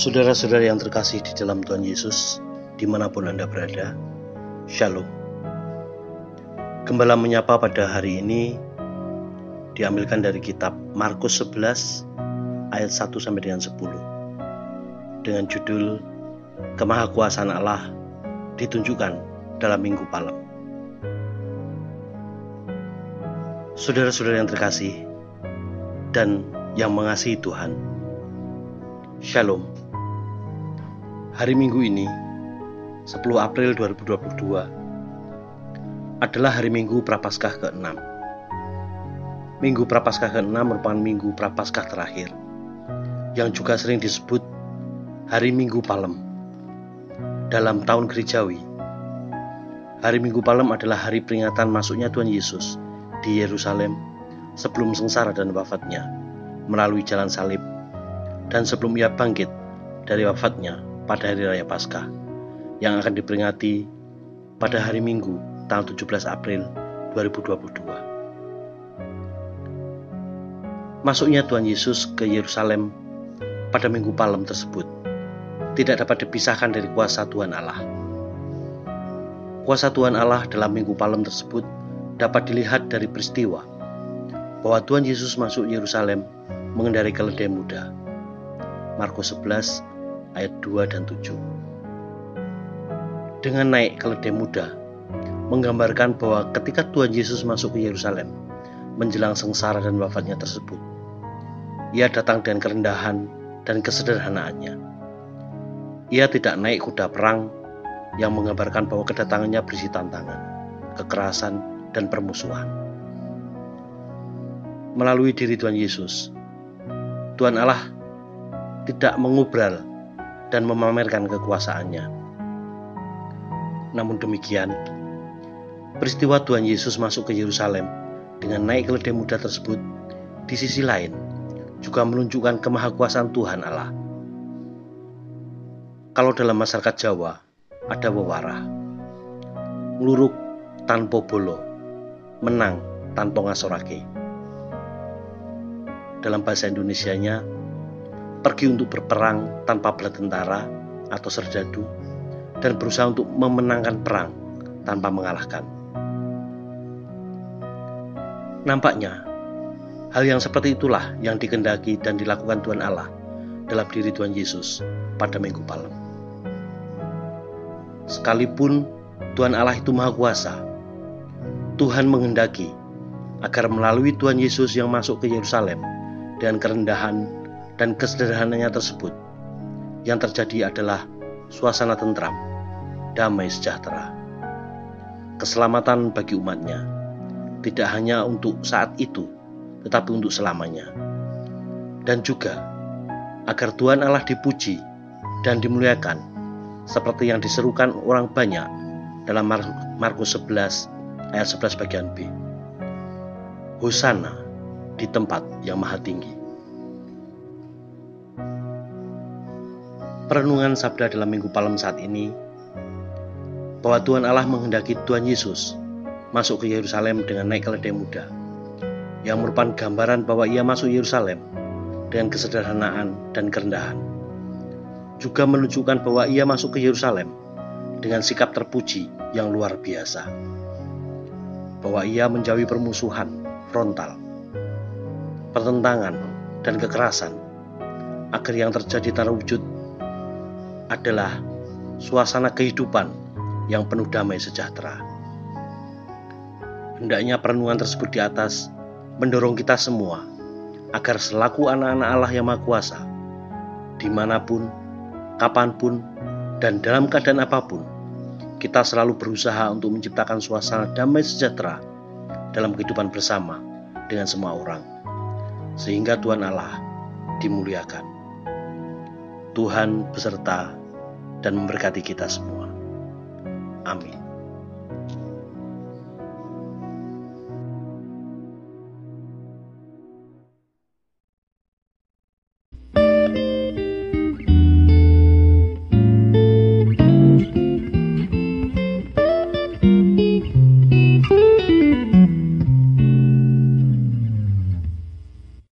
Saudara-saudara yang terkasih di dalam Tuhan Yesus, di mana pun Anda berada, Shalom. Gembala menyapa pada hari ini diambilkan dari kitab Markus 11 ayat 1 sampai dengan 10 dengan judul Kemahakuasaan Allah ditunjukkan dalam Minggu Palem. Saudara-saudara yang terkasih dan yang mengasihi Tuhan, Shalom. Hari Minggu ini, 10 April 2022, adalah hari Minggu Prapaskah ke-6. Minggu Prapaskah ke-6 merupakan Minggu Prapaskah terakhir, yang juga sering disebut Hari Minggu Palem. Dalam tahun gerejawi, Hari Minggu Palem adalah hari peringatan masuknya Tuhan Yesus di Yerusalem sebelum sengsara dan wafatnya melalui jalan salib dan sebelum ia bangkit dari wafatnya pada hari raya Paskah yang akan diperingati pada hari Minggu tanggal 17 April 2022. Masuknya Tuhan Yesus ke Yerusalem pada Minggu Palem tersebut tidak dapat dipisahkan dari kuasa Tuhan Allah. Kuasa Tuhan Allah dalam Minggu Palem tersebut dapat dilihat dari peristiwa bahwa Tuhan Yesus masuk Yerusalem mengendarai keledai muda Markus 11 ayat 2 dan 7. Dengan naik keledai muda, menggambarkan bahwa ketika Tuhan Yesus masuk ke Yerusalem, menjelang sengsara dan wafatnya tersebut, ia datang dengan kerendahan dan kesederhanaannya. Ia tidak naik kuda perang yang menggambarkan bahwa kedatangannya berisi tantangan, kekerasan, dan permusuhan. Melalui diri Tuhan Yesus, Tuhan Allah tidak mengubral dan memamerkan kekuasaannya. Namun demikian, peristiwa Tuhan Yesus masuk ke Yerusalem dengan naik keledai muda tersebut di sisi lain juga menunjukkan kemahakuasaan Tuhan Allah. Kalau dalam masyarakat Jawa ada wewarah, ngluruk tanpa bolo, menang tanpa ngasorake. Dalam bahasa Indonesianya, pergi untuk berperang tanpa bela tentara atau serdadu, dan berusaha untuk memenangkan perang tanpa mengalahkan. Nampaknya, hal yang seperti itulah yang dikendaki dan dilakukan Tuhan Allah dalam diri Tuhan Yesus pada Minggu Palem. Sekalipun Tuhan Allah itu Maha Kuasa, Tuhan menghendaki agar melalui Tuhan Yesus yang masuk ke Yerusalem dengan kerendahan dan kesederhanaannya tersebut, yang terjadi adalah suasana tentram, damai sejahtera, keselamatan bagi umatnya, tidak hanya untuk saat itu, tetapi untuk selamanya. Dan juga agar Tuhan Allah dipuji dan dimuliakan seperti yang diserukan orang banyak dalam Markus 11 ayat 11 bagian B. Hosana di tempat yang maha tinggi. Perenungan sabda dalam Minggu Palem saat ini bahwa Tuhan Allah menghendaki Tuhan Yesus masuk ke Yerusalem dengan naik keledai muda yang merupakan gambaran bahwa ia masuk Yerusalem dengan kesederhanaan dan kerendahan. Juga menunjukkan bahwa ia masuk ke Yerusalem dengan sikap terpuji yang luar biasa. Bahwa ia menjauhi permusuhan frontal, pertentangan, dan kekerasan agar yang terjadi terwujud adalah suasana kehidupan yang penuh damai sejahtera. Hendaknya perenungan tersebut di atas mendorong kita semua agar selaku anak-anak Allah yang Maha Kuasa, di mana pun, kapan pun, dan dalam keadaan apa pun, kita selalu berusaha untuk menciptakan suasana damai sejahtera dalam kehidupan bersama dengan semua orang, sehingga Tuhan Allah dimuliakan. Tuhan beserta dan memberkati kita semua. Amin.